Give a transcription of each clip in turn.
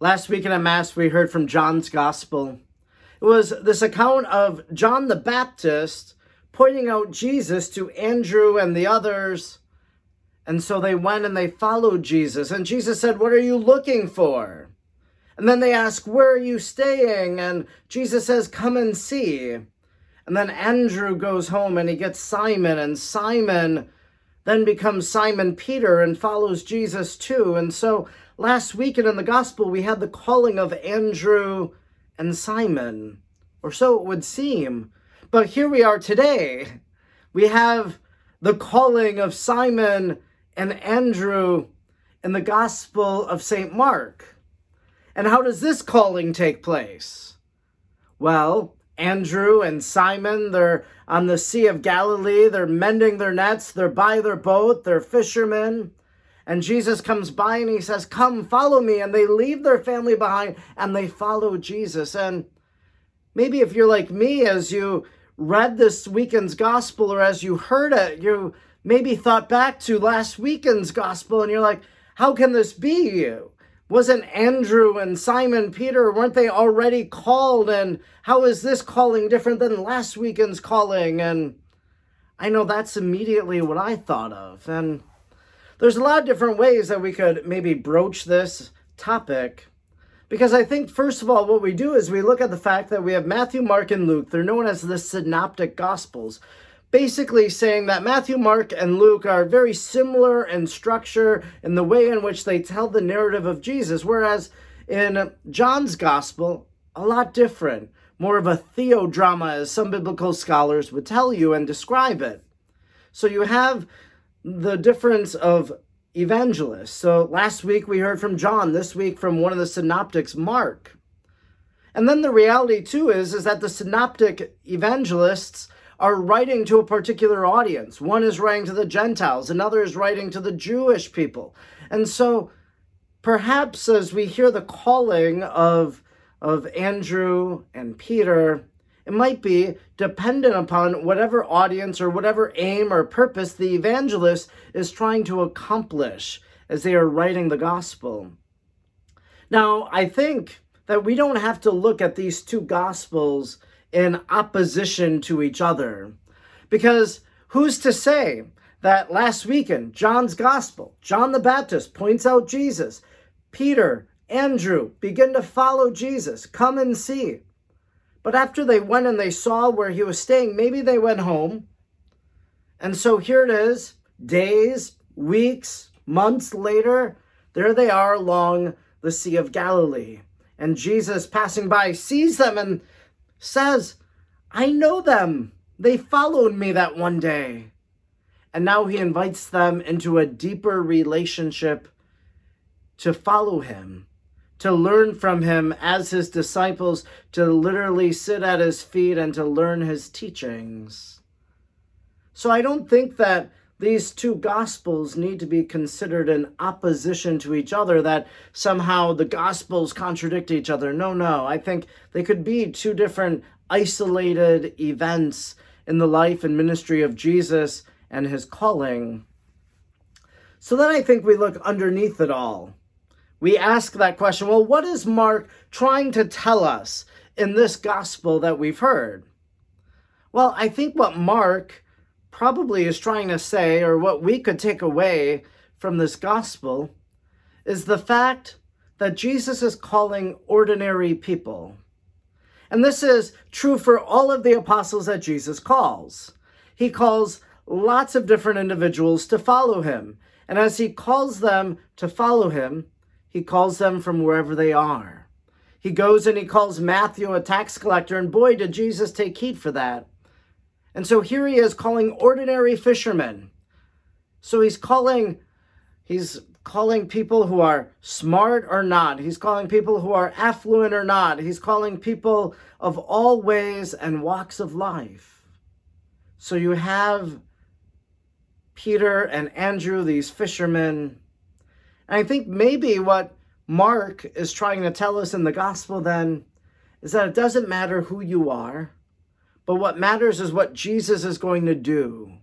Last week in a Mass, we heard from John's Gospel. It was this account of John the Baptist pointing out Jesus to Andrew and the others. And so they went and they followed Jesus. And Jesus said, What are you looking for? And then they ask, Where are you staying? And Jesus says, Come and see. And then Andrew goes home and he gets Simon, and Simon then becomes Simon Peter and follows Jesus too. And so last weekend in the gospel, we had the calling of Andrew and Simon, or so it would seem. But here we are today. We have the calling of Simon and Andrew in the gospel of St. Mark. And how does this calling take place? Well, Andrew and Simon, they're on the Sea of Galilee, they're mending their nets, they're by their boat, they're fishermen. And Jesus comes by and he says, Come, follow me. And they leave their family behind and they follow Jesus. And maybe if you're like me, as you read this weekend's gospel or as you heard it, you maybe thought back to last weekend's gospel and you're like, How can this be? Wasn't Andrew and Simon Peter, weren't they already called? And how is this calling different than last weekend's calling? And I know that's immediately what I thought of. And there's a lot of different ways that we could maybe broach this topic. Because I think, first of all, what we do is we look at the fact that we have Matthew, Mark, and Luke. They're known as the Synoptic Gospels. Basically, saying that Matthew, Mark, and Luke are very similar in structure in the way in which they tell the narrative of Jesus, whereas in John's Gospel, a lot different. More of a theodrama, as some biblical scholars would tell you and describe it. So you have the difference of evangelists. So last week we heard from John, this week from one of the synoptics, Mark. And then the reality too is, is that the synoptic evangelists are writing to a particular audience. One is writing to the Gentiles, another is writing to the Jewish people. And so perhaps as we hear the calling of, of Andrew and Peter, it might be dependent upon whatever audience or whatever aim or purpose the evangelist is trying to accomplish as they are writing the gospel. Now, I think that we don't have to look at these two gospels in opposition to each other. Because who's to say that last weekend, John's gospel, John the Baptist points out Jesus, Peter, Andrew begin to follow Jesus, come and see. But after they went and they saw where he was staying, maybe they went home. And so here it is, days, weeks, months later, there they are along the Sea of Galilee. And Jesus, passing by, sees them and says, I know them. They followed me that one day. And now he invites them into a deeper relationship to follow him to learn from him as his disciples, to literally sit at his feet and to learn his teachings. So I don't think that these two gospels need to be considered in opposition to each other, that somehow the gospels contradict each other. No, no. I think they could be two different isolated events in the life and ministry of Jesus and his calling. So then I think we look underneath it all we ask that question well, what is Mark trying to tell us in this gospel that we've heard? Well, I think what Mark probably is trying to say, or what we could take away from this gospel, is the fact that Jesus is calling ordinary people. And this is true for all of the apostles that Jesus calls. He calls lots of different individuals to follow him. And as he calls them to follow him, he calls them from wherever they are. He goes and he calls Matthew a tax collector, and boy, did Jesus take heed for that. And so here he is calling ordinary fishermen. So he's calling, he's calling people who are smart or not. He's calling people who are affluent or not. He's calling people of all ways and walks of life. So you have Peter and Andrew, these fishermen, and I think maybe what Mark is trying to tell us in the gospel then is that it doesn't matter who you are, but what matters is what Jesus is going to do.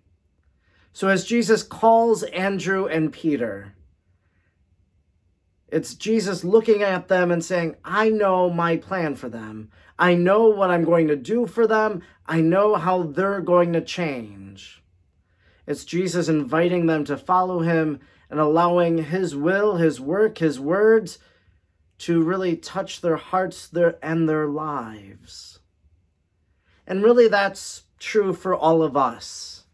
So as Jesus calls Andrew and Peter, It's Jesus looking at them and saying, I know my plan for them. I know what I'm going to do for them. I know how they're going to change. It's Jesus inviting them to follow him and allowing his will, his work, his words to really touch their hearts their, and their lives. And really, that's true for all of us.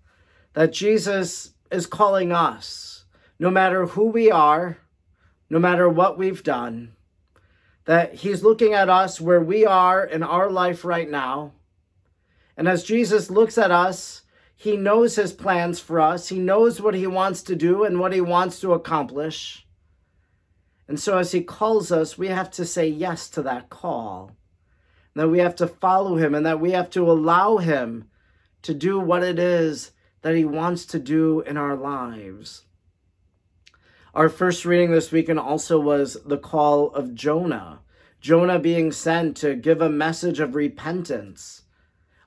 That Jesus is calling us, no matter who we are, no matter what we've done, that He's looking at us where we are in our life right now. And as Jesus looks at us, He knows His plans for us, He knows what He wants to do and what He wants to accomplish. And so, as He calls us, we have to say yes to that call. That we have to follow Him and that we have to allow Him to do what it is that He wants to do in our lives. Our first reading this weekend also was the call of Jonah. Jonah being sent to give a message of repentance.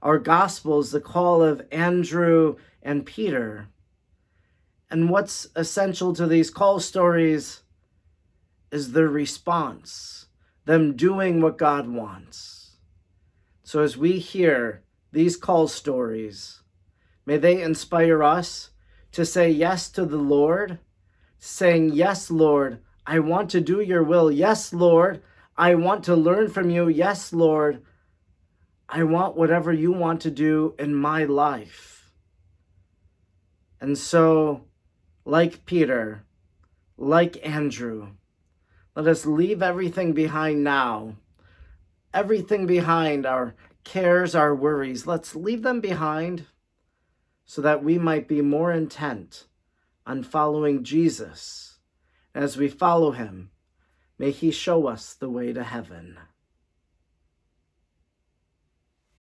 Our gospel is the call of Andrew and Peter. And what's essential to these call stories is their response, them doing what God wants. So as we hear these call stories, may they inspire us to say yes to the Lord, saying, Yes, Lord, I want to do your will. Yes, Lord, I want to learn from you. Yes, Lord, I want whatever you want to do in my life. And so, like Peter, like Andrew, let us leave everything behind now. Everything behind our cares, our worries. Let's leave them behind so that we might be more intent on following Jesus. As we follow him, may he show us the way to heaven.